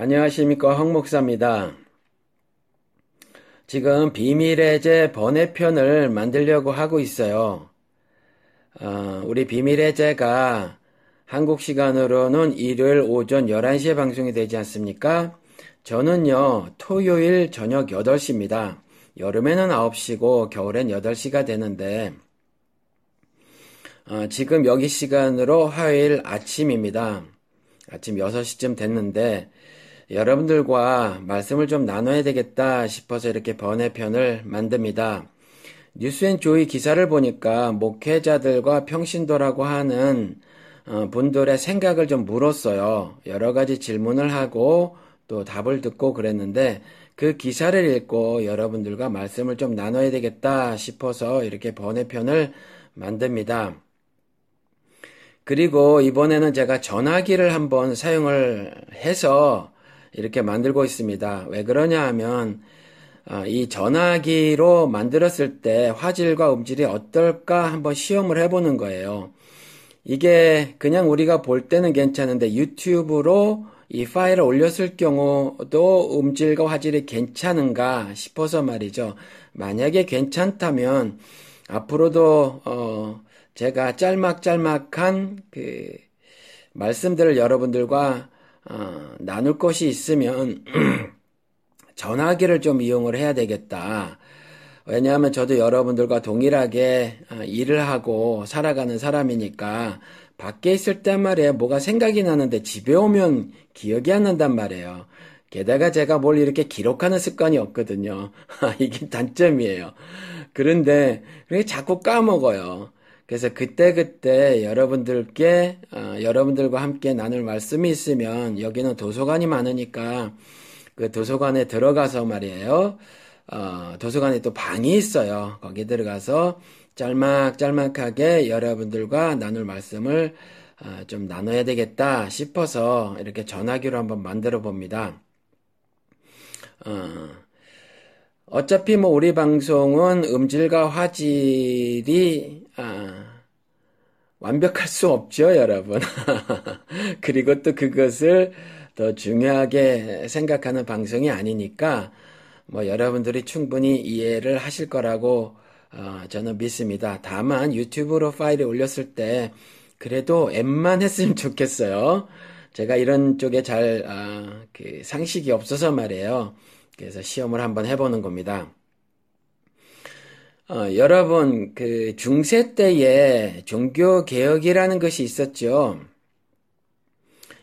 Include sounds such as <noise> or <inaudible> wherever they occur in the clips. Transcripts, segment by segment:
안녕하십니까 황목사입니다. 지금 비밀의 제 번외편을 만들려고 하고 있어요. 어, 우리 비밀의 제가 한국 시간으로는 일요일 오전 11시에 방송이 되지 않습니까? 저는요, 토요일 저녁 8시입니다. 여름에는 9시고 겨울엔 8시가 되는데, 어, 지금 여기 시간으로 화요일 아침입니다. 아침 6시쯤 됐는데, 여러분들과 말씀을 좀 나눠야 되겠다 싶어서 이렇게 번외편을 만듭니다. 뉴스앤조이 기사를 보니까 목회자들과 평신도라고 하는 어, 분들의 생각을 좀 물었어요. 여러 가지 질문을 하고 또 답을 듣고 그랬는데 그 기사를 읽고 여러분들과 말씀을 좀 나눠야 되겠다 싶어서 이렇게 번외편을 만듭니다. 그리고 이번에는 제가 전화기를 한번 사용을 해서 이렇게 만들고 있습니다. 왜 그러냐 하면 아, 이 전화기로 만들었을 때 화질과 음질이 어떨까 한번 시험을 해보는 거예요. 이게 그냥 우리가 볼 때는 괜찮은데 유튜브로 이 파일을 올렸을 경우도 음질과 화질이 괜찮은가 싶어서 말이죠. 만약에 괜찮다면 앞으로도 어 제가 짤막짤막한 그 말씀들을 여러분들과 어, 나눌 것이 있으면 <clears throat> 전화기를 좀 이용을 해야 되겠다. 왜냐하면 저도 여러분들과 동일하게 어, 일을 하고 살아가는 사람이니까 밖에 있을 때 말이에요. 뭐가 생각이 나는데 집에 오면 기억이 안 난단 말이에요. 게다가 제가 뭘 이렇게 기록하는 습관이 없거든요. <laughs> 이게 단점이에요. 그런데 자꾸 까먹어요. 그래서 그때그때 여러분들께 어, 여러분들과 함께 나눌 말씀이 있으면 여기는 도서관이 많으니까 그 도서관에 들어가서 말이에요. 어, 도서관에 또 방이 있어요. 거기 들어가서 짤막짤막하게 여러분들과 나눌 말씀을 어, 좀 나눠야 되겠다 싶어서 이렇게 전화기로 한번 만들어 봅니다. 어, 어차피 뭐 우리 방송은 음질과 화질이 아, 완벽할 수 없죠, 여러분. <laughs> 그리고 또 그것을 더 중요하게 생각하는 방송이 아니니까 뭐 여러분들이 충분히 이해를 하실 거라고 어, 저는 믿습니다. 다만 유튜브로 파일을 올렸을 때 그래도 앱만 했으면 <laughs> 좋겠어요. 제가 이런 쪽에 잘 어, 그 상식이 없어서 말이에요. 그래서 시험을 한번 해보는 겁니다. 어, 여러분, 그 중세 때에 종교 개혁이라는 것이 있었죠.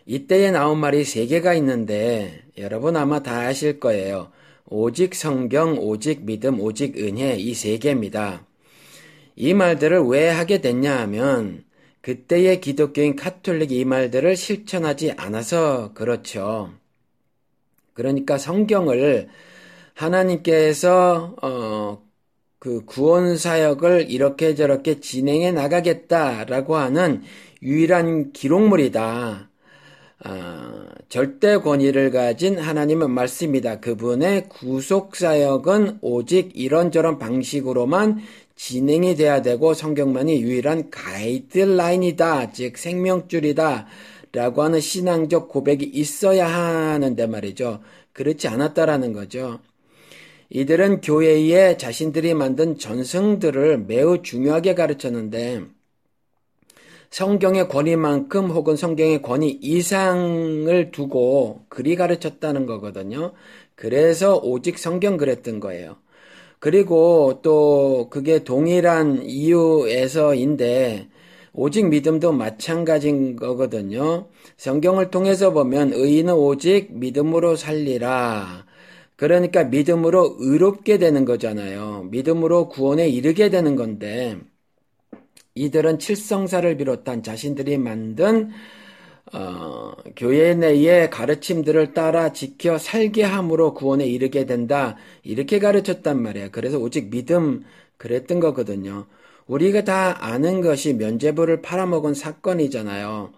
이때에 나온 말이 세 개가 있는데 여러분 아마 다 아실 거예요. 오직 성경, 오직 믿음, 오직 은혜 이 세 개입니다. 이 말들을 왜 하게 됐냐 하면 그때의 기독교인 카톨릭이 이 말들을 실천하지 않아서 그렇죠. 그러니까 성경을 하나님께서 어, 그 구원 사역을 이렇게 저렇게 진행해 나가겠다라고 하는 유일한 기록물이다. 아, 절대 권위를 가진 하나님의 말씀이다. 그분의 구속 사역은 오직 이런저런 방식으로만 진행이 돼야 되고 성경만이 유일한 가이드라인이다. 즉 생명줄이다. 라고 하는 신앙적 고백이 있어야 하는데 말이죠. 그렇지 않았다라는 거죠. 이들은 교회에 자신들이 만든 전승들을 매우 중요하게 가르쳤는데 성경의 권위만큼 혹은 성경의 권위 이상을 두고 그리 가르쳤다는 거거든요. 그래서 오직 성경 그랬던 거예요. 그리고 또 그게 동일한 이유에서인데 오직 믿음도 마찬가지인 거거든요. 성경을 통해서 보면 의인은 오직 믿음으로 살리라. 그러니까 믿음으로 의롭게 되는 거잖아요. 믿음으로 구원에 이르게 되는 건데 이들은 칠성사를 비롯한 자신들이 만든 어, 교회 내의 가르침들을 따라 지켜 살게 함으로 구원에 이르게 된다. 이렇게 가르쳤단 말이야. 그래서 오직 믿음 그랬던 거거든요. 우리가 다 아는 것이 면죄부를 팔아먹은 사건이잖아요.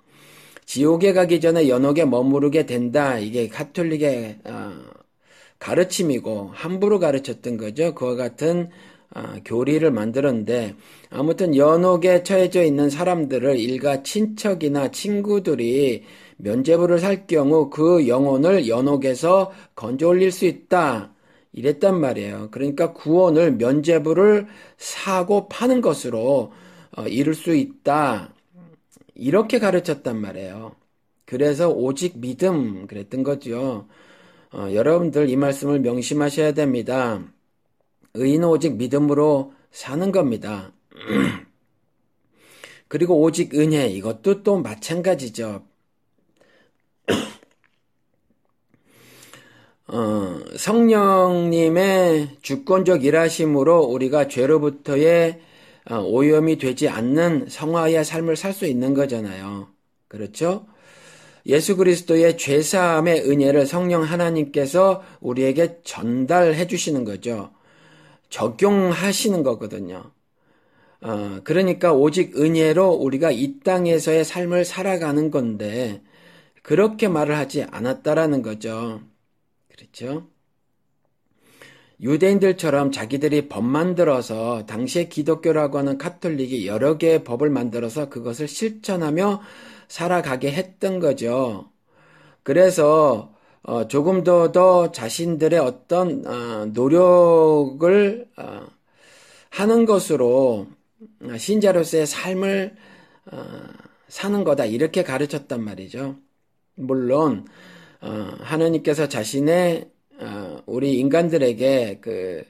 지옥에 가기 전에 연옥에 머무르게 된다. 이게 카톨릭의 어, 가르침이고 함부로 가르쳤던 거죠. 그와 같은 어, 교리를 만들었는데 아무튼 연옥에 처해져 있는 사람들을 일가 친척이나 친구들이 면제부를 살 경우 그 영혼을 연옥에서 건져 올릴 수 있다. 이랬단 말이에요. 그러니까 구원을 면제부를 사고 파는 것으로 어, 이룰 수 있다. 이렇게 가르쳤단 말이에요. 그래서 오직 믿음 그랬던 거죠. 어, 여러분들 이 말씀을 명심하셔야 됩니다. 의인은 오직 믿음으로 사는 겁니다. <clears throat> 그리고 오직 은혜 이것도 또 마찬가지죠. <clears throat> 어, 성령님의 주권적 일하심으로 우리가 죄로부터의 어, 오염이 되지 않는 성화의 삶을 살 수 있는 거잖아요. 그렇죠? 예수 그리스도의 죄사함의 은혜를 성령 하나님께서 우리에게 전달해 주시는 거죠. 적용하시는 거거든요. 어, 그러니까 오직 은혜로 우리가 이 땅에서의 삶을 살아가는 건데, 그렇게 말을 하지 않았다라는 거죠. 그렇죠? 유대인들처럼 자기들이 법 만들어서 당시에 기독교라고 하는 카톨릭이 여러 개의 법을 만들어서 그것을 실천하며 살아가게 했던 거죠. 그래서 어, 조금 더 더 자신들의 어떤 어, 노력을 어, 하는 것으로 신자로서의 삶을 어, 사는 거다 이렇게 가르쳤단 말이죠. 물론 어, 하나님께서 자신의 어, 우리 인간들에게 그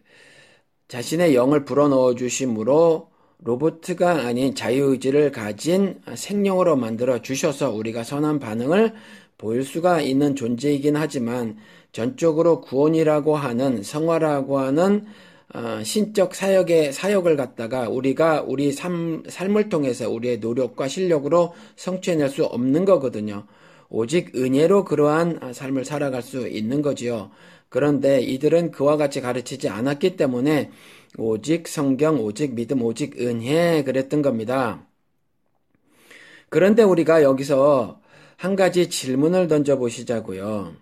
자신의 영을 불어넣어 주심으로 로보트가 아닌 자유의지를 가진 생명으로 만들어 주셔서 우리가 선한 반응을 보일 수가 있는 존재이긴 하지만 전적으로 구원이라고 하는 성화라고 하는 어, 신적 사역의 사역을 갖다가 우리가 우리 삶, 삶을 통해서 우리의 노력과 실력으로 성취해낼 수 없는 거거든요. 오직 은혜로 그러한 삶을 살아갈 수 있는 거지요. 그런데 이들은 그와 같이 가르치지 않았기 때문에 오직 성경, 오직 믿음, 오직 은혜 그랬던 겁니다. 그런데 우리가 여기서 한 가지 질문을 던져 보시자고요.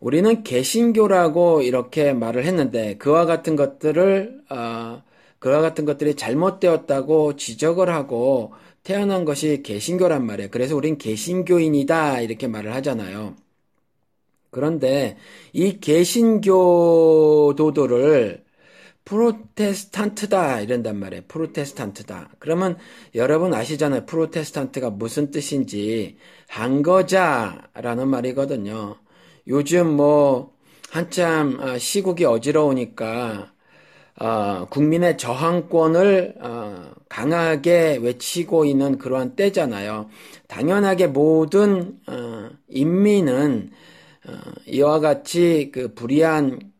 우리는 개신교라고 이렇게 말을 했는데 그와 같은 것들을 어, 그와 같은 것들이 잘못되었다고 지적을 하고 태어난 것이 개신교란 말이에요. 그래서 우린 개신교인이다 이렇게 말을 하잖아요. 그런데 이 개신교도들을 프로테스탄트다 이런단 말이에요. 프로테스탄트다. 그러면 여러분 아시잖아요. 프로테스탄트가 무슨 뜻인지 한거자라는 말이거든요. 요즘 뭐 한참 아, 시국이 어지러우니까 어, 국민의 저항권을 어, 강하게 외치고 있는 그러한 때잖아요. 당연하게 모든 어, 인민은 어, 이와 같이 그 불의한 어,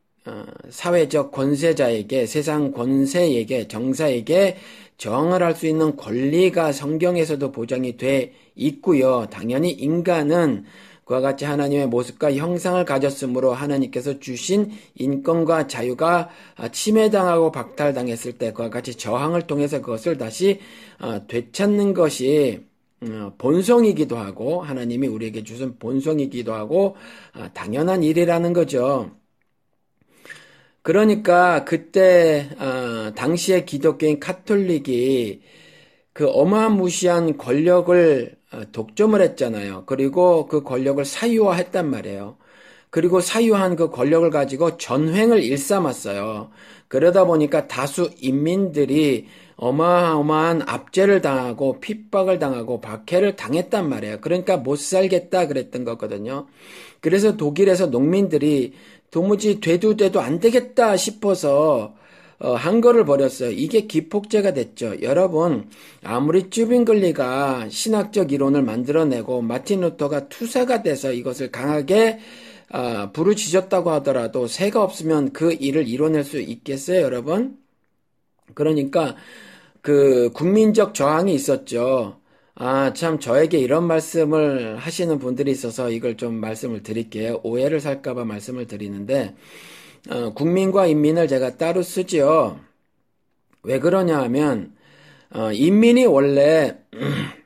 사회적 권세자에게 세상 권세에게 정사에게 저항을 할 수 있는 권리가 성경에서도 보장이 돼 있고요. 당연히 인간은 그와 같이 하나님의 모습과 형상을 가졌으므로 하나님께서 주신 인권과 자유가 침해당하고 박탈당했을 때 그와 같이 저항을 통해서 그것을 다시 어, 되찾는 것이 어, 본성이기도 하고 하나님이 우리에게 주신 본성이기도 하고 어, 당연한 일이라는 거죠. 그러니까 그때 당시의 기독교인 카톨릭이 그 어마무시한 권력을 어, 독점을 했잖아요. 그리고 그 권력을 사유화했단 말이에요. 그리고 사유한 그 권력을 가지고 전횡을 일삼았어요. 그러다 보니까 다수 인민들이 어마어마한 압제를 당하고 핍박을 당하고 박해를 당했단 말이에요. 그러니까 못 살겠다 그랬던 거거든요. 그래서 독일에서 농민들이 도무지 돼도 돼도 안 되겠다 싶어서 어, 한 거를 버렸어요. 이게 기폭제가 됐죠. 여러분, 아무리 쭈빙글리가 신학적 이론을 만들어내고 마틴 루터가 투사가 돼서 이것을 강하게 어, 부르짖었다고 하더라도 새가 없으면 그 일을 이뤄낼 수 있겠어요, 여러분? 그러니까 그 국민적 저항이 있었죠. 아, 참, 저에게 이런 말씀을 하시는 분들이 있어서 이걸 좀 말씀을 드릴게요. 오해를 살까봐 말씀을 드리는데, 어, 국민과 인민을 제가 따로 쓰지요. 왜 그러냐 하면 어, 인민이 원래 <clears throat>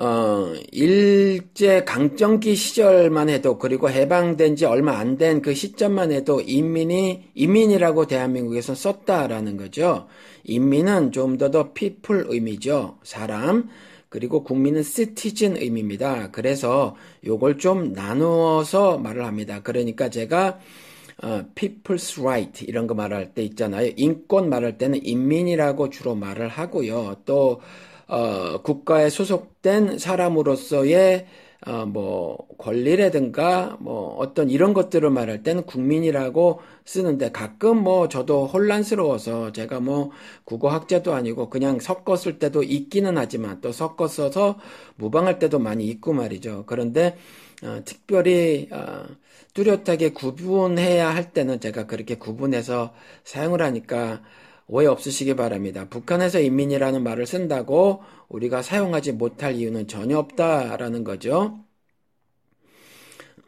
어, 일제 강점기 시절만 해도 그리고 해방된 지 얼마 안 된 그 시점만 해도 인민이 인민이라고 대한민국에서 썼다라는 거죠. 인민은 좀 더더 피플 의미죠. 사람. 그리고 국민은 citizen 의미입니다. 그래서 요걸 좀 나누어서 말을 합니다. 그러니까 제가 어, people's right 이런 거 말할 때 있잖아요. 인권 말할 때는 인민이라고 주로 말을 하고요. 또 어, 국가에 소속된 사람으로서의 어, 뭐 권리라든가 뭐 어떤 이런 것들을 말할 때는 국민이라고 쓰는데 가끔 뭐 저도 혼란스러워서 제가 뭐 국어 학자도 아니고 그냥 섞었을 때도 있기는 하지만 또 섞어 써서 무방할 때도 많이 있고 말이죠. 그런데 어, 특별히 어, 뚜렷하게 구분해야 할 때는 제가 그렇게 구분해서 사용을 하니까 오해 없으시기 바랍니다. 북한에서 인민이라는 말을 쓴다고 우리가 사용하지 못할 이유는 전혀 없다라는 거죠.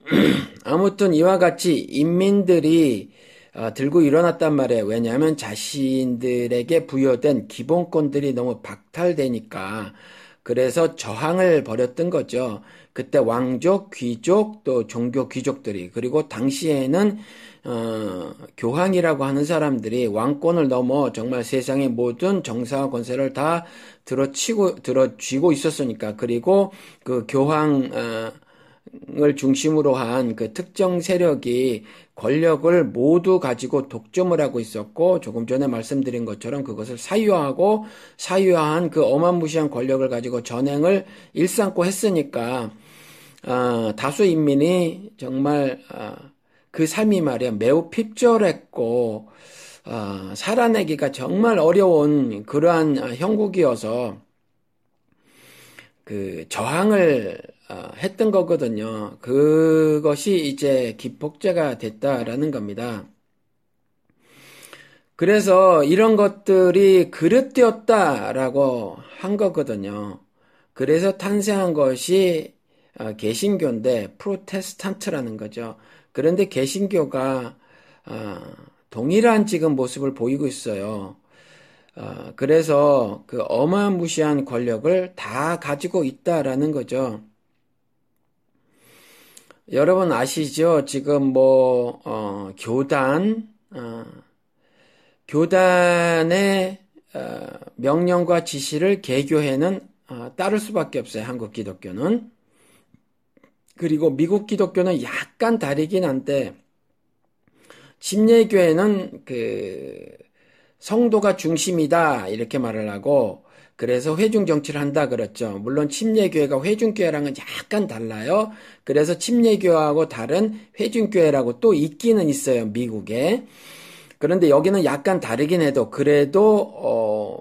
<clears throat> 아무튼 이와 같이 인민들이 어, 들고 일어났단 말이에요. 왜냐하면 자신들에게 부여된 기본권들이 너무 박탈되니까 그래서 저항을 벌였던 거죠. 그때 왕족, 귀족, 또 종교 귀족들이 그리고 당시에는 어, 교황이라고 하는 사람들이 왕권을 넘어 정말 세상의 모든 정사와 권세를 다 들어치고 들어쥐고 있었으니까 그리고 그 교황 어, 을 중심으로 한 그 특정 세력이 권력을 모두 가지고 독점을 하고 있었고 조금 전에 말씀드린 것처럼 그것을 사유화하고 사유화한 그 어마무시한 권력을 가지고 전행을 일삼고 했으니까 어, 다수 인민이 정말 어, 그 삶이 말이야 매우 핍절했고 어, 살아내기가 정말 어려운 그러한 형국이어서 그 저항을 어, 했던 거거든요. 그것이 이제 기폭제가 됐다라는 겁니다. 그래서 이런 것들이 그릇되었다라고 한 거거든요. 그래서 탄생한 것이 어, 개신교인데 프로테스탄트라는 거죠. 그런데 개신교가 어, 동일한 지금 모습을 보이고 있어요. 그래서 그 어마무시한 권력을 다 가지고 있다라는 거죠. 여러분 아시죠? 지금 뭐 어, 교단 어, 교단의 어, 명령과 지시를 개교회는 어, 따를 수밖에 없어요. 한국 기독교는 그리고 미국 기독교는 약간 다르긴 한데 침례교회는 그 성도가 중심이다 이렇게 말을 하고 그래서 회중 정치를 한다 그랬죠. 물론 침례교회가 회중교회랑은 약간 달라요. 그래서 침례교회하고 다른 회중교회라고 또 있기는 있어요. 미국에. 그런데 여기는 약간 다르긴 해도 그래도 어,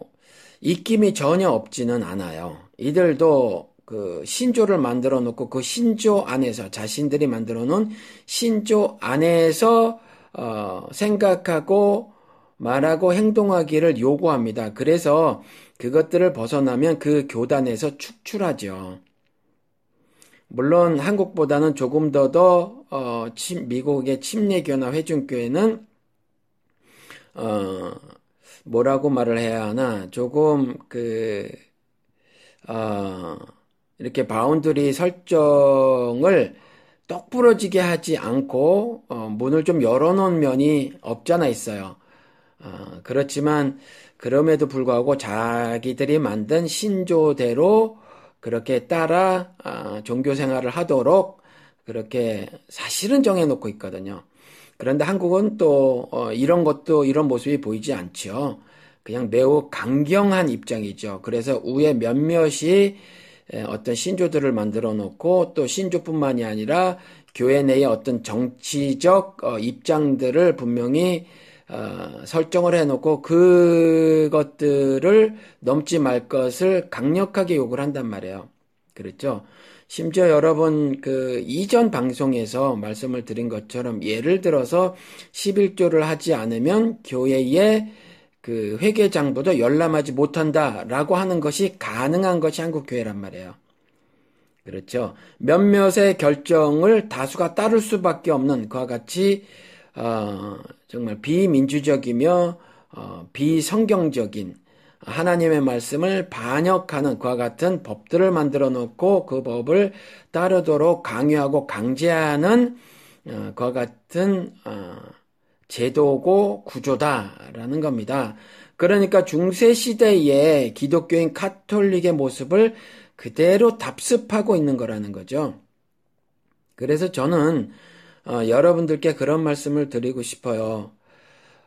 입김이 전혀 없지는 않아요. 이들도 그 신조를 만들어 놓고 그 신조 안에서 자신들이 만들어 놓은 신조 안에서 어, 생각하고 말하고 행동하기를 요구합니다. 그래서 그것들을 벗어나면 그 교단에서 축출하죠. 물론 한국보다는 조금 더더 어, 미국의 침례교나 회중교회는 어, 뭐라고 말을 해야 하나 조금 그 어, 이렇게 boundary 설정을 똑부러지게 하지 않고 어, 문을 좀 열어놓은 면이 없잖아 있어요. 어, 그렇지만 그럼에도 불구하고 자기들이 만든 신조대로 그렇게 따라 어, 종교 생활을 하도록 그렇게 사실은 정해놓고 있거든요. 그런데 한국은 또 어, 이런 것도 이런 모습이 보이지 않죠. 그냥 매우 강경한 입장이죠. 그래서 우에 몇몇이 어떤 신조들을 만들어 놓고 또 신조뿐만이 아니라 교회 내의 어떤 정치적 입장들을 분명히 어, 설정을 해놓고 그것들을 넘지 말 것을 강력하게 요구를 한단 말이에요. 그렇죠? 심지어 여러분 그 이전 방송에서 말씀을 드린 것처럼 예를 들어서 11조를 하지 않으면 교회의 그 회계장부도 열람하지 못한다라고 하는 것이 가능한 것이 한국 교회란 말이에요. 그렇죠. 몇몇의 결정을 다수가 따를 수밖에 없는 그와 같이 어, 정말 비민주적이며 어, 비성경적인 하나님의 말씀을 반역하는 그와 같은 법들을 만들어 놓고 그 법을 따르도록 강요하고 강제하는 어, 그와 같은 어, 제도고 구조다라는 겁니다. 그러니까 중세 시대의 기독교인 카톨릭의 모습을 그대로 답습하고 있는 거라는 거죠. 그래서 저는 어, 여러분들께 그런 말씀을 드리고 싶어요.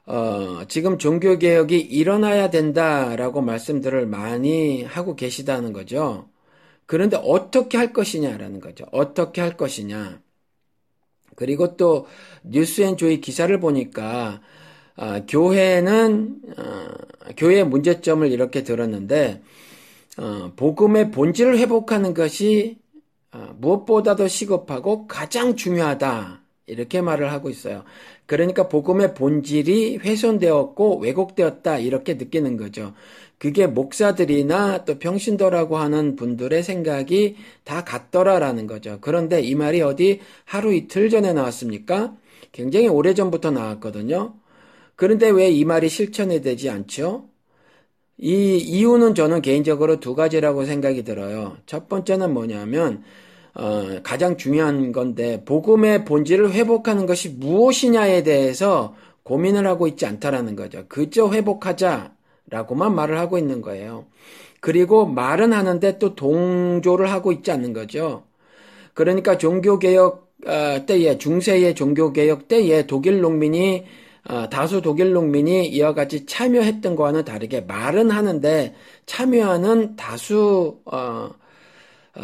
어, 지금 종교개혁이 일어나야 된다라고 말씀들을 많이 하고 계시다는 거죠. 그런데 어떻게 할 것이냐라는 거죠. 어떻게 할 것이냐. 그리고 또 뉴스앤조이 기사를 보니까 어, 교회는 어, 교회의 문제점을 이렇게 들었는데 어, 복음의 본질을 회복하는 것이 어, 무엇보다도 시급하고 가장 중요하다 이렇게 말을 하고 있어요. 그러니까 복음의 본질이 훼손되었고 왜곡되었다 이렇게 느끼는 거죠. 그게 목사들이나 또 평신도라고 하는 분들의 생각이 다 같더라라는 거죠. 그런데 이 말이 어디 하루 이틀 전에 나왔습니까? 굉장히 오래전부터 나왔거든요. 그런데 왜 이 말이 실천이 되지 않죠? 이 이유는 저는 개인적으로 두 가지라고 생각이 들어요. 첫 번째는 뭐냐면 어, 가장 중요한 건데 복음의 본질을 회복하는 것이 무엇이냐에 대해서 고민을 하고 있지 않다라는 거죠. 그저 회복하자라고만 말을 하고 있는 거예요. 그리고 말은 하는데 또 동조를 하고 있지 않는 거죠. 그러니까 종교개혁 어, 때에 중세의 종교개혁 때에 독일 농민이 어, 다수 독일 농민이 이와 같이 참여했던 거와는 다르게 말은 하는데 참여하는 다수 어, 어,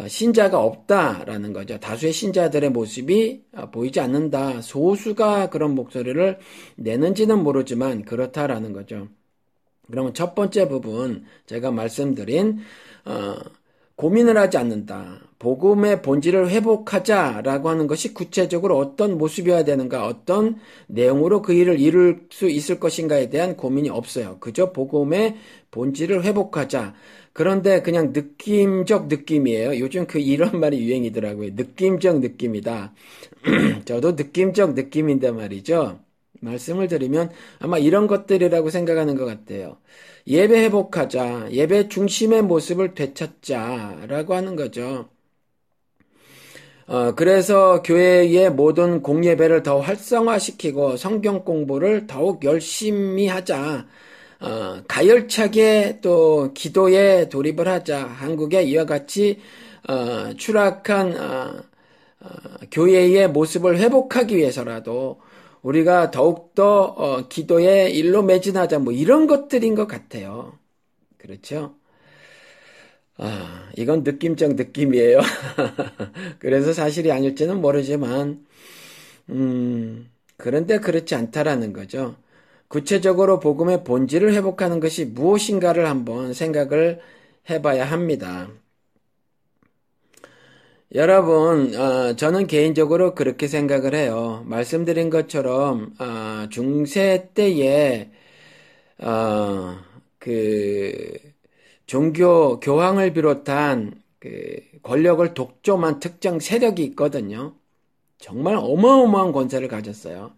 신자가 없다라는 거죠. 다수의 신자들의 모습이 어, 보이지 않는다. 소수가 그런 목소리를 내는지는 모르지만 그렇다라는 거죠. 그러면 첫 번째 부분 제가 말씀드린 어, 고민을 하지 않는다. 복음의 본질을 회복하자라고 하는 것이 구체적으로 어떤 모습이어야 되는가, 어떤 내용으로 그 일을 이룰 수 있을 것인가에 대한 고민이 없어요. 그저 복음의 본질을 회복하자. 그런데 그냥 느낌적 느낌이에요. 요즘 그 이런 말이 유행이더라고요. 느낌적 느낌이다. <clears throat> 저도 느낌적 느낌인데 말이죠. 말씀을 드리면 아마 이런 것들이라고 생각하는 것 같아요. 예배 회복하자. 예배 중심의 모습을 되찾자라고 하는 거죠. 어, 그래서 교회의 모든 공예배를 더 활성화시키고 성경 공부를 더욱 열심히 하자. 어, 가열차게 또 기도에 돌입을 하자. 한국에 이와 같이 어, 추락한 어, 어, 교회의 모습을 회복하기 위해서라도 우리가 더욱더 어, 기도에 일로 매진하자. 뭐 이런 것들인 것 같아요. 그렇죠? 아, 이건 느낌적 느낌이에요. <laughs> 그래서 사실이 아닐지는 모르지만, 음, 그런데 그렇지 않다라는 거죠. 구체적으로 복음의 본질을 회복하는 것이 무엇인가를 한번 생각을 해봐야 합니다. 여러분, 어, 저는 개인적으로 그렇게 생각을 해요. 말씀드린 것처럼 어, 중세 때에 어, 그 종교 교황을 비롯한 그 권력을 독점한 특정 세력이 있거든요. 정말 어마어마한 권세를 가졌어요.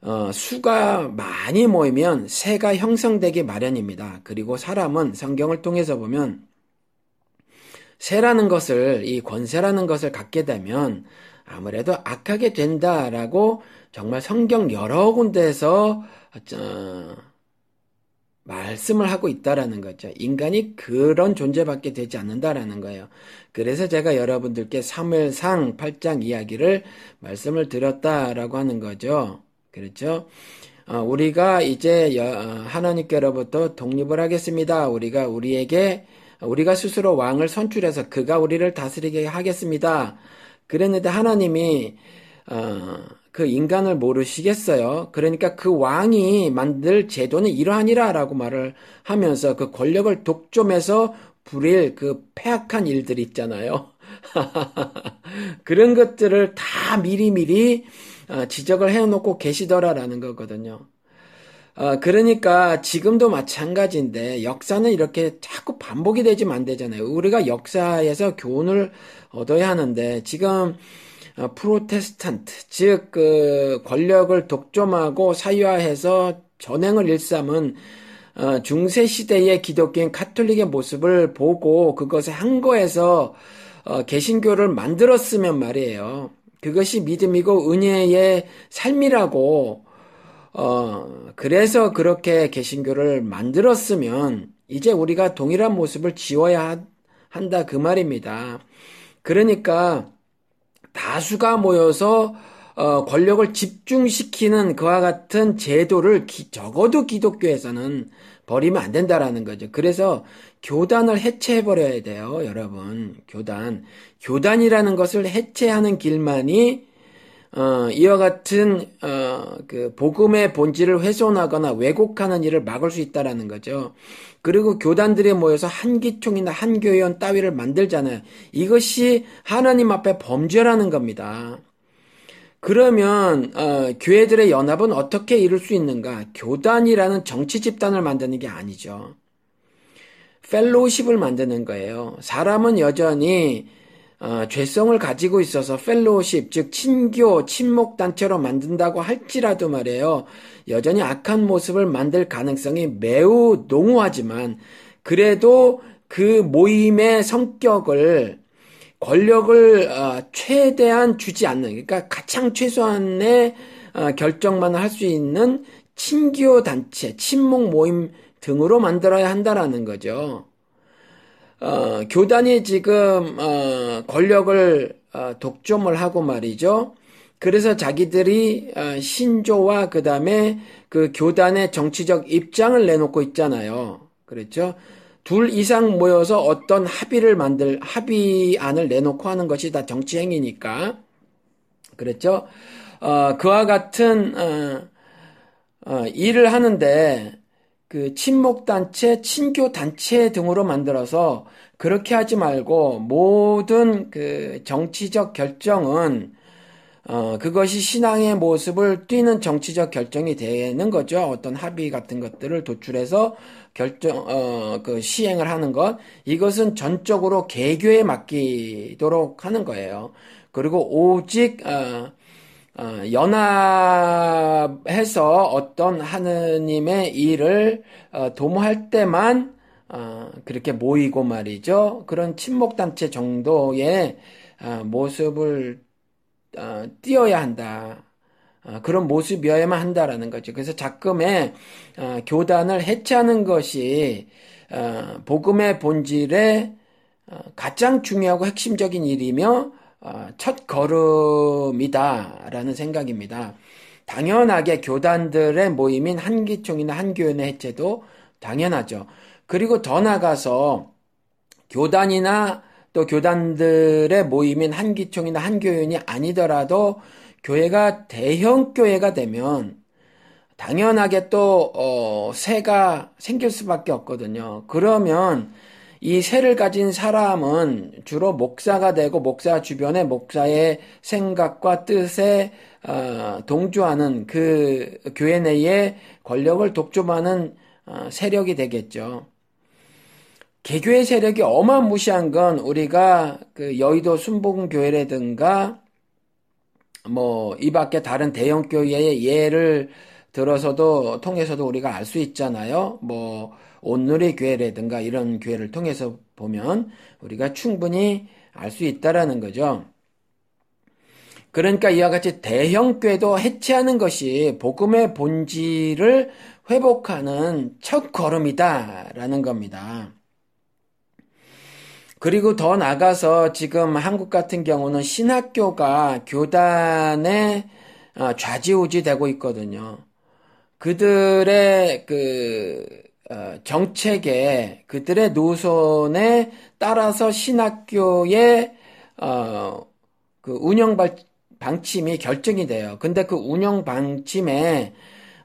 어, 수가 많이 모이면 새가 형성되기 마련입니다. 그리고 사람은 성경을 통해서 보면 새라는 것을 이 권세라는 것을 갖게 되면 아무래도 악하게 된다라고 정말 성경 여러 군데에서 어, 말씀을 하고 있다라는 거죠. 인간이 그런 존재밖에 되지 않는다라는 거예요. 그래서 제가 여러분들께 3일상 8장 이야기를 말씀을 드렸다라고 하는 거죠. 그렇죠? 어, 우리가 이제 어, 하나님께로부터 독립을 하겠습니다. 우리가 우리에게 우리가 스스로 왕을 선출해서 그가 우리를 다스리게 하겠습니다. 그랬는데 하나님이 어, 그 인간을 모르시겠어요. 그러니까 그 왕이 만들 제도는 이러하니라라고 말을 하면서 그 권력을 독점해서 부릴 그 폐악한 일들 있잖아요. <laughs> 그런 것들을 다 미리미리 어, 지적을 해놓고 계시더라라는 거거든요. 어, 그러니까 지금도 마찬가지인데 역사는 이렇게 자꾸 반복이 되지만 안 되잖아요. 우리가 역사에서 교훈을 얻어야 하는데 지금 어, 프로테스탄트 즉 그 권력을 독점하고 사유화해서 전행을 일삼은 어, 중세 시대의 기독교인 카톨릭의 모습을 보고 그것에 항거해서 어, 개신교를 만들었으면 말이에요. 그것이 믿음이고 은혜의 삶이라고 어, 그래서 그렇게 개신교를 만들었으면 이제 우리가 동일한 모습을 지워야 한다 그 말입니다. 그러니까 다수가 모여서 어, 권력을 집중시키는 그와 같은 제도를 기, 적어도 기독교에서는 버리면 안 된다라는 거죠. 그래서 교단을 해체해 버려야 돼요, 여러분. 교단. 교단이라는 것을 해체하는 길만이 어, 이와 같은 어, 그 복음의 본질을 훼손하거나 왜곡하는 일을 막을 수 있다라는 거죠. 그리고 교단들이 모여서 한기총이나 한교회원 따위를 만들잖아요. 이것이 하나님 앞에 범죄라는 겁니다. 그러면 어, 교회들의 연합은 어떻게 이룰 수 있는가? 교단이라는 정치 집단을 만드는 게 아니죠. fellowship을 만드는 거예요. 사람은 여전히 어, 죄성을 가지고 있어서 fellowship, 즉 친교, 친목 단체로 만든다고 할지라도 말이에요. 여전히 악한 모습을 만들 가능성이 매우 농후하지만 그래도 그 모임의 성격을 권력을 어, 최대한 주지 않는 그러니까 가장 최소한의 어, 결정만 할 수 있는 친교 단체, 친목 모임 등으로 만들어야 한다라는 거죠. 어, 교단이 지금 어, 권력을 어, 독점을 하고 말이죠. 그래서 자기들이 어, 신조와 그 다음에 그 교단의 정치적 입장을 내놓고 있잖아요. 그렇죠? 둘 이상 모여서 어떤 합의를 만들 합의안을 내놓고 하는 것이 다 정치 행위니까 그렇죠. 어, 그와 같은 어, 어, 일을 하는데 그 친목 단체, 친교 단체 등으로 만들어서 그렇게 하지 말고 모든 그 정치적 결정은 어, 그것이 신앙의 모습을 띠는 정치적 결정이 되는 거죠. 어떤 합의 같은 것들을 도출해서 결정, 어, 그 시행을 하는 것. 이것은 전적으로 개교에 맡기도록 하는 거예요. 그리고 오직, 어, 어, 연합해서 어떤 하느님의 일을 어, 도모할 때만 어, 그렇게 모이고 말이죠. 그런 친목단체 정도의 어, 모습을 어, 띄어야 한다. 어, 그런 모습이어야만 한다라는 거죠. 그래서 자금의 어, 교단을 해체하는 것이 어, 복음의 본질에 어, 가장 중요하고 핵심적인 일이며 어, 첫 걸음이다라는 생각입니다. 당연하게 교단들의 모임인 한기총이나 한교연의 해체도 당연하죠. 그리고 더 나가서 교단이나 또 교단들의 모임인 한기총이나 한교연이 아니더라도 교회가 대형 교회가 되면 당연하게 또 어, 새가 생길 수밖에 없거든요. 그러면 이 새를 가진 사람은 주로 목사가 되고 목사 주변에 목사의 생각과 뜻에 어, 동조하는 그 교회 내의 권력을 독점하는 어, 세력이 되겠죠. 개교의 세력이 어마무시한 건 우리가 그 여의도 순복음교회라든가 뭐 이 밖에 다른 대형 교회의 예를 들어서도 통해서도 우리가 알 수 있잖아요. 뭐 온누리 교회라든가 이런 교회를 통해서 보면 우리가 충분히 알 수 있다라는 거죠. 그러니까 이와 같이 대형 교회도 해체하는 것이 복음의 본질을 회복하는 첫 걸음이다라는 겁니다. 그리고 더 나가서 지금 한국 같은 경우는 신학교가 교단에 어, 좌지우지 되고 있거든요. 그들의 그 어, 정책에 그들의 노선에 따라서 신학교의 어, 그 운영 방침이 결정이 돼요. 근데 그 운영 방침에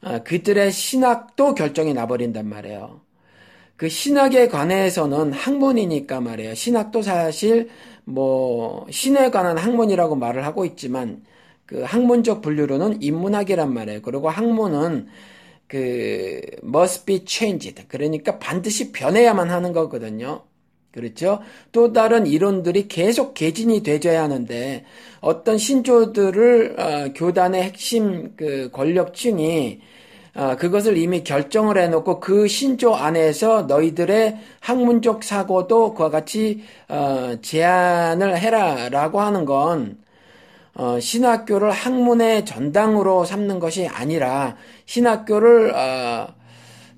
어, 그들의 신학도 결정이 나버린단 말이에요. 그 신학에 관해서는 학문이니까 말이에요. 신학도 사실 뭐 신에 관한 학문이라고 말을 하고 있지만 그 학문적 분류로는 인문학이란 말이에요. 그리고 학문은 그 must be changed. 그러니까 반드시 변해야만 하는 거거든요. 그렇죠? 또 다른 이론들이 계속 개진이 되져야 하는데 어떤 신조들을 어, 교단의 핵심 그 권력층이 어, 그것을 이미 결정을 해놓고 그 신조 안에서 너희들의 학문적 사고도 그와 같이 어, 제안을 해라라고 하는 건 어, 신학교를 학문의 전당으로 삼는 것이 아니라 신학교를 어,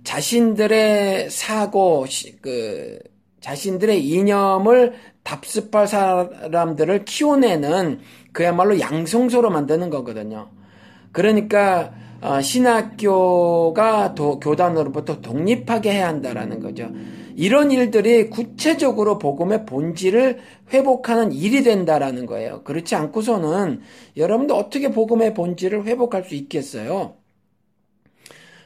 자신들의 사고 그 자신들의 이념을 답습할 사람들을 키워내는 그야말로 양성소로 만드는 거거든요. 그러니까 어, 신학교가 도, 교단으로부터 독립하게 해야 한다라는 거죠. 이런 일들이 구체적으로 복음의 본질을 회복하는 일이 된다라는 거예요. 그렇지 않고서는 여러분들 어떻게 복음의 본질을 회복할 수 있겠어요?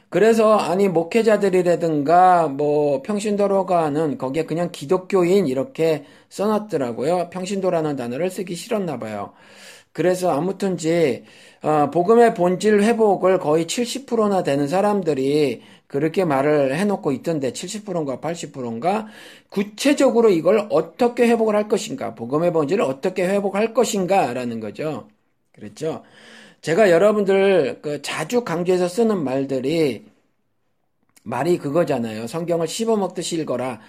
그래서 아니 목회자들이라든가 뭐 평신도로가는 거기에 그냥 기독교인 이렇게 써놨더라고요. 평신도라는 단어를 쓰기 싫었나 봐요. 그래서 아무튼지 어, 복음의 본질 회복을 거의 70%나 되는 사람들이 그렇게 말을 해놓고 있던데 70%인가 80%인가 구체적으로 이걸 어떻게 회복을 할 것인가 복음의 본질을 어떻게 회복할 것인가라는 거죠. 그렇죠. 제가 여러분들 그 자주 강조해서 쓰는 말들이 말이 그거잖아요. 성경을 씹어먹듯이 읽어라.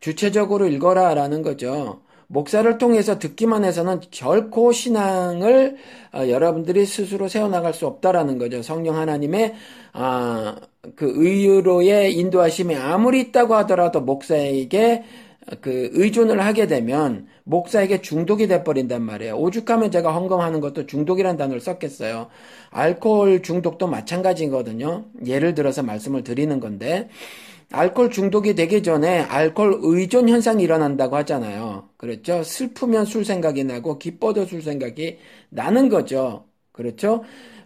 주체적으로 읽어라 라는 거죠. 목사를 통해서 듣기만 해서는 결코 신앙을 어, 여러분들이 스스로 세워나갈 수 없다라는 거죠. 성령 하나님의 아, 그 의유로의 인도하심이 아무리 있다고 하더라도 목사에게 그 의존을 하게 되면 목사에게 중독이 돼버린단 말이에요. 오죽하면 제가 헌금하는 것도 중독이란 단어를 썼겠어요. 알코올 중독도 마찬가지거든요. 예를 들어서 말씀을 드리는 건데 알코올 중독이 되기 전에 알코올 의존 현상이 일어난다고 하잖아요. 그렇죠? 슬프면 술 생각이 나고 기뻐도 술 생각이 나는 거죠. 그렇죠?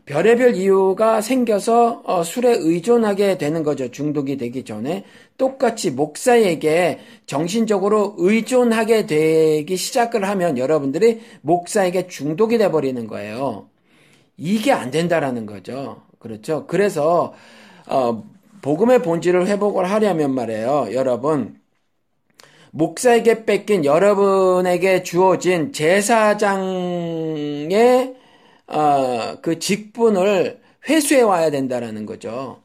별의별 이유가 생겨서 어, 술에 의존하게 되는 거죠. 중독이 되기 전에 똑같이 목사에게 정신적으로 의존하게 되기 시작을 하면 여러분들이 목사에게 중독이 돼 버리는 거예요. 이게 안 된다라는 거죠. 그렇죠? 그래서 어, 복음의 본질을 회복을 하려면 말이에요. 여러분 목사에게 뺏긴 여러분에게 주어진 제사장의 어, 그 직분을 회수해 와야 된다라는 거죠.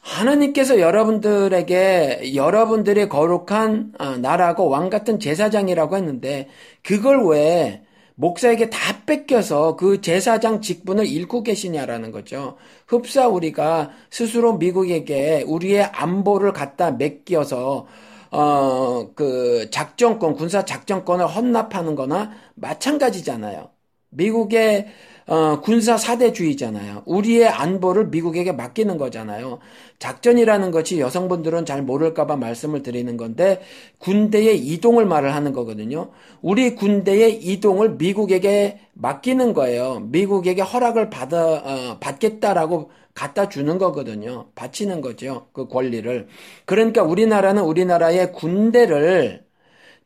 하나님께서 여러분들에게 여러분들의 거룩한 어, 나라고 왕 같은 제사장이라고 했는데 그걸 왜 목사에게 다 뺏겨서 그 제사장 직분을 잃고 계시냐라는 거죠. 흡사 우리가 스스로 미국에게 우리의 안보를 갖다 맡겨서 어, 그 작전권, 군사 작전권을 헌납하는 거나 마찬가지잖아요. 미국의 어, 군사 사대주의잖아요. 우리의 안보를 미국에게 맡기는 거잖아요. 작전이라는 것이 여성분들은 잘 모를까봐 말씀을 드리는 건데 군대의 이동을 말을 하는 거거든요. 우리 군대의 이동을 미국에게 맡기는 거예요. 미국에게 허락을 받아 어, 받겠다라고 갖다 주는 거거든요. 바치는 거죠. 그 권리를. 그러니까 우리나라는 우리나라의 군대를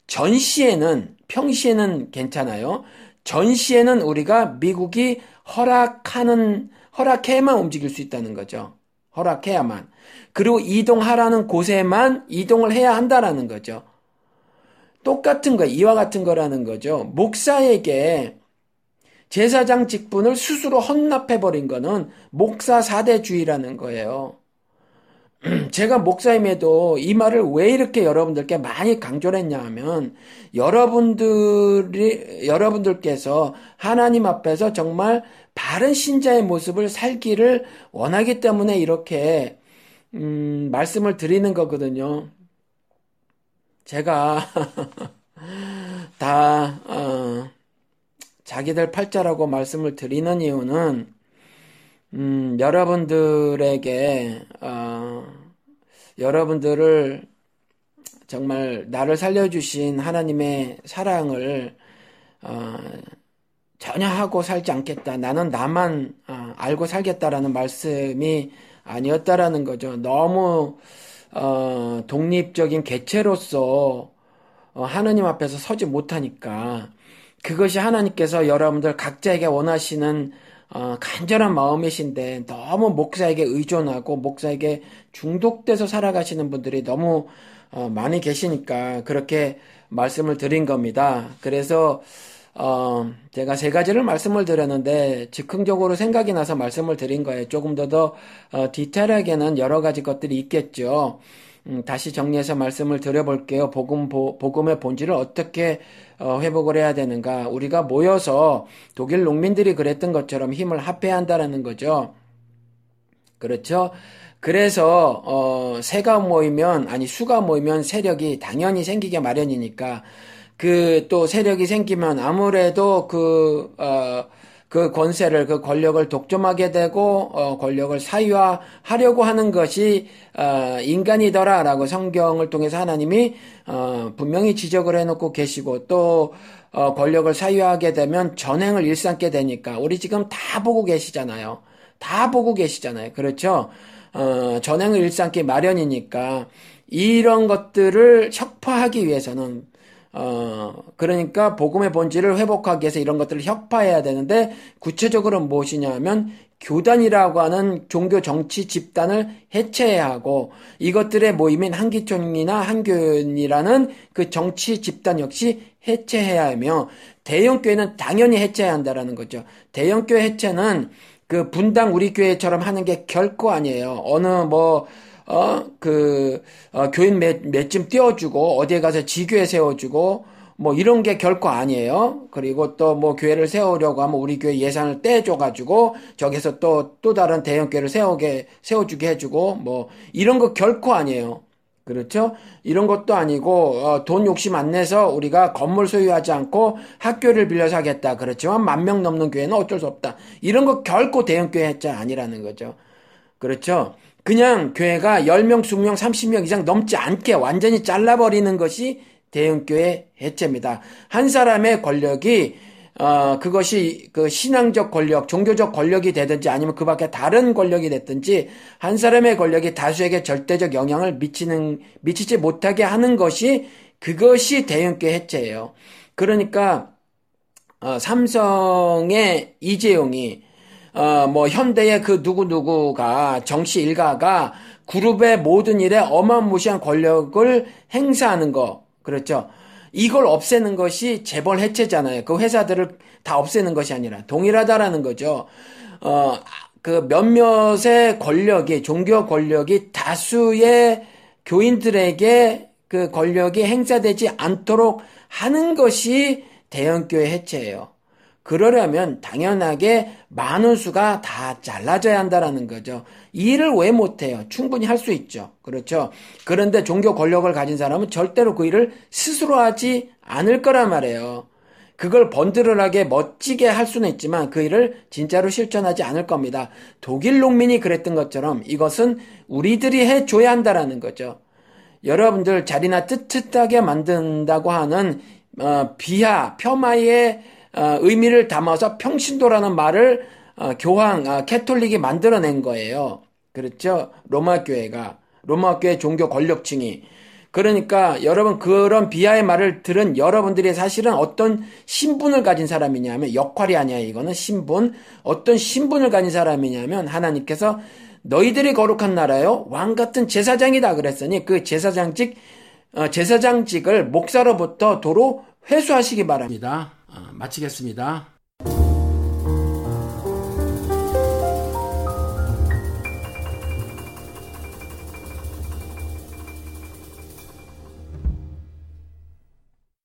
전시에는 평시에는 괜찮아요. 전시에는 우리가 미국이 허락하는 허락해야만 움직일 수 있다는 거죠. 허락해야만. 그리고 이동하라는 곳에만 이동을 해야 한다라는 거죠. 똑같은 거, 이와 같은 거라는 거죠. 목사에게 제사장 직분을 스스로 헌납해버린 거는 목사 사대주의라는 거예요. <clears throat> 제가 목사임에도 이 말을 왜 이렇게 여러분들께 많이 강조를 했냐 하면 여러분들이 여러분들께서 하나님 앞에서 정말 바른 신자의 모습을 살기를 원하기 때문에 이렇게 음, 말씀을 드리는 거거든요. 제가 <laughs> 다 어, 자기들 팔자라고 말씀을 드리는 이유는 음, 여러분들에게 어, 여러분들을 정말 나를 살려주신 하나님의 사랑을 어, 전혀 하고 살지 않겠다. 나는 나만 어, 알고 살겠다라는 말씀이 아니었다라는 거죠. 너무 어, 독립적인 개체로서 어, 하나님 앞에서 서지 못하니까 그것이 하나님께서 여러분들 각자에게 원하시는 어, 간절한 마음이신데 너무 목사에게 의존하고 목사에게 중독돼서 살아가시는 분들이 너무 어, 많이 계시니까 그렇게 말씀을 드린 겁니다. 그래서 어, 제가 세 가지를 말씀을 드렸는데 즉흥적으로 생각이 나서 말씀을 드린 거예요. 조금 더더 어, 디테일하게는 여러 가지 것들이 있겠죠. 음, 다시 정리해서 말씀을 드려볼게요. 복음, 보, 복음의 본질을 어떻게 어, 회복을 해야 되는가. 우리가 모여서 독일 농민들이 그랬던 것처럼 힘을 합해야 한다는 거죠. 그렇죠? 그래서 어 세가 모이면 아니 수가 모이면 세력이 당연히 생기게 마련이니까 그 또 세력이 생기면 아무래도 그 어, 그 권세를 그 권력을 독점하게 되고 어, 권력을 사유화하려고 하는 것이 어, 인간이더라라고 성경을 통해서 하나님이 어, 분명히 지적을 해놓고 계시고 또 어, 권력을 사유하게 되면 전행을 일삼게 되니까 우리 지금 다 보고 계시잖아요. 다 보고 계시잖아요. 그렇죠? 어, 전행을 일삼기 마련이니까 이런 것들을 혁파하기 위해서는 어, 그러니까 복음의 본질을 회복하기 위해서 이런 것들을 혁파해야 되는데 구체적으로 무엇이냐 하면 교단이라고 하는 종교 정치 집단을 해체해야 하고 이것들의 모임인 한기총이나 한교연이라는 그 정치 집단 역시 해체해야 하며 대형 교회는 당연히 해체해야 한다라는 거죠. 대형 교회 해체는 그 분당 우리 교회처럼 하는 게 결코 아니에요. 어느 뭐, 어, 그, 어, 교인 몇, 몇쯤 띄워주고, 어디에 가서 지교회 세워주고, 뭐 이런 게 결코 아니에요. 그리고 또 뭐 교회를 세우려고 하면 우리 교회 예산을 떼줘가지고, 저기서 또, 또 다른 대형교회를 세우게, 세워주게 해주고, 뭐, 이런 거 결코 아니에요. 그렇죠? 이런 것도 아니고 어, 돈 욕심 안 내서 우리가 건물 소유하지 않고 학교를 빌려서 하겠다. 그렇지만 만 명 넘는 교회는 어쩔 수 없다. 이런 거 결코 대형 교회 해자 아니라는 거죠. 그렇죠? 그냥 교회가 10명, 20명, 30명 이상 넘지 않게 완전히 잘라버리는 것이 대형교회 해체입니다. 한 사람의 권력이 어, 그것이 그 신앙적 권력, 종교적 권력이 되든지 아니면 그 밖에 다른 권력이 됐든지 한 사람의 권력이 다수에게 절대적 영향을 미치는, 미치지 못하게 하는 것이 그것이 대형교회 해체예요. 그러니까, 어, 삼성의 이재용이, 어, 뭐, 현대의 그 누구누구가, 정치 일가가 그룹의 모든 일에 어마무시한 권력을 행사하는 거. 그렇죠. 이걸 없애는 것이 재벌 해체잖아요. 그 회사들을 다 없애는 것이 아니라 동일하다라는 거죠. 어, 그 몇몇의 권력이, 종교 권력이 다수의 교인들에게 그 권력이 행사되지 않도록 하는 것이 대형교회 해체예요. 그러려면 당연하게 많은 수가 다 잘라져야 한다라는 거죠. 이 일을 왜 못해요? 충분히 할 수 있죠. 그렇죠. 그런데 종교 권력을 가진 사람은 절대로 그 일을 스스로 하지 않을 거란 말이에요. 그걸 번드러하게 멋지게 할 수는 있지만 그 일을 진짜로 실천하지 않을 겁니다. 독일 농민이 그랬던 것처럼 이것은 우리들이 해줘야 한다라는 거죠. 여러분들 자리나 뜨뜻하게 만든다고 하는 어, 비하, 폄하의 어, 의미를 담아서 평신도라는 말을 어, 교황, 아, 캐톨릭이 만들어낸 거예요. 그렇죠? 로마 교회가 로마 교회 종교 권력층이 그러니까 여러분 그런 비하의 말을 들은 여러분들이 사실은 어떤 신분을 가진 사람이냐면 역할이 아니야 이거는 신분 어떤 신분을 가진 사람이냐면 하나님께서 너희들이 거룩한 나라요 왕 같은 제사장이다 그랬으니 그 제사장직 어, 제사장직을 목사로부터 도로 회수하시기 바랍니다. 어, 마치겠습니다.